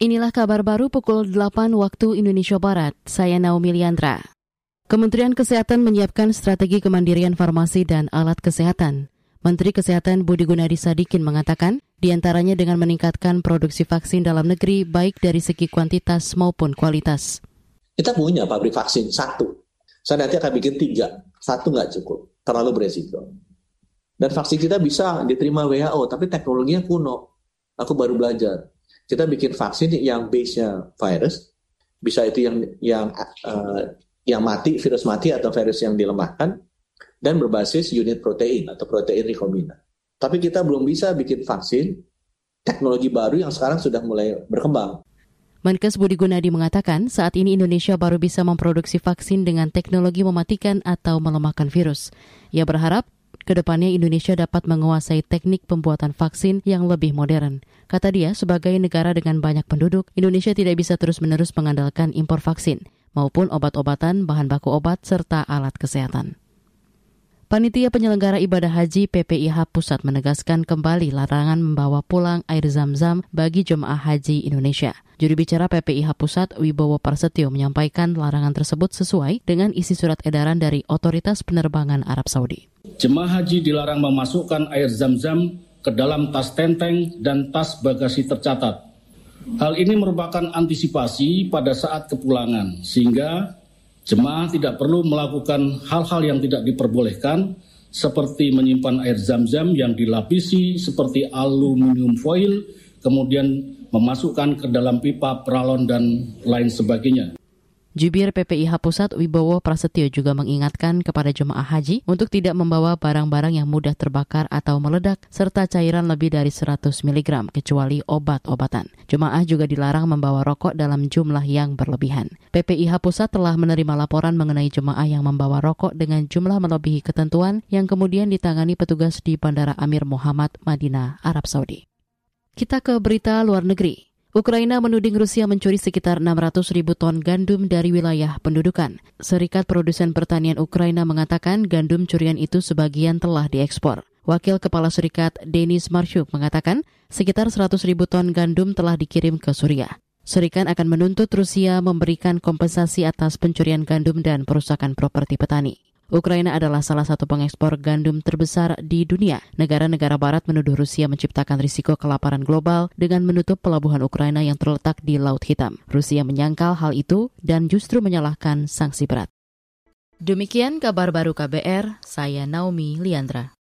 Inilah kabar baru pukul 8 waktu Indonesia Barat. Saya Naomi Liandra. Kementerian Kesehatan menyiapkan strategi kemandirian farmasi dan alat kesehatan. Menteri Kesehatan Budi Gunadi Sadikin mengatakan, di antaranya dengan meningkatkan produksi vaksin dalam negeri baik dari segi kuantitas maupun kualitas. Kita punya pabrik vaksin satu. Saya nanti akan bikin tiga. Satu nggak cukup, terlalu beresiko. Dan vaksin kita bisa diterima WHO, tapi teknologinya kuno. Aku baru belajar kita bikin vaksin yang base-nya virus, bisa itu yang yang uh, yang mati, virus mati atau virus yang dilemahkan, dan berbasis unit protein atau protein rekombinant. Tapi kita belum bisa bikin vaksin teknologi baru yang sekarang sudah mulai berkembang. Menkes Budi Gunadi mengatakan saat ini Indonesia baru bisa memproduksi vaksin dengan teknologi mematikan atau melemahkan virus. Ia berharap Ke depannya Indonesia dapat menguasai teknik pembuatan vaksin yang lebih modern. Kata dia, sebagai negara dengan banyak penduduk, Indonesia tidak bisa terus-menerus mengandalkan impor vaksin maupun obat-obatan, bahan baku obat, serta alat kesehatan. Panitia penyelenggara ibadah haji PPIH Pusat menegaskan kembali larangan membawa pulang air zam-zam bagi jemaah haji Indonesia. Juru bicara PPIH Pusat Wibowo Prasetyo menyampaikan larangan tersebut sesuai dengan isi surat edaran dari Otoritas Penerbangan Arab Saudi. Jemaah haji dilarang memasukkan air zam-zam ke dalam tas tenteng dan tas bagasi tercatat. Hal ini merupakan antisipasi pada saat kepulangan, sehingga Jemaah tidak perlu melakukan hal-hal yang tidak diperbolehkan seperti menyimpan air zam-zam yang dilapisi seperti aluminium foil, kemudian memasukkan ke dalam pipa peralon dan lain sebagainya. Jubir PPIH Pusat Wibowo Prasetyo juga mengingatkan kepada jemaah haji untuk tidak membawa barang-barang yang mudah terbakar atau meledak serta cairan lebih dari 100 mg kecuali obat-obatan. Jemaah juga dilarang membawa rokok dalam jumlah yang berlebihan. PPIH Pusat telah menerima laporan mengenai jemaah yang membawa rokok dengan jumlah melebihi ketentuan yang kemudian ditangani petugas di Bandara Amir Muhammad, Madinah, Arab Saudi. Kita ke berita luar negeri. Ukraina menuding Rusia mencuri sekitar 600 ribu ton gandum dari wilayah pendudukan. Serikat Produsen Pertanian Ukraina mengatakan gandum curian itu sebagian telah diekspor. Wakil Kepala Serikat Denis Marshuk mengatakan sekitar 100 ribu ton gandum telah dikirim ke Suriah. Serikat akan menuntut Rusia memberikan kompensasi atas pencurian gandum dan perusakan properti petani. Ukraina adalah salah satu pengekspor gandum terbesar di dunia. Negara-negara barat menuduh Rusia menciptakan risiko kelaparan global dengan menutup pelabuhan Ukraina yang terletak di Laut Hitam. Rusia menyangkal hal itu dan justru menyalahkan sanksi berat. Demikian kabar baru KBR, saya Naomi Liandra.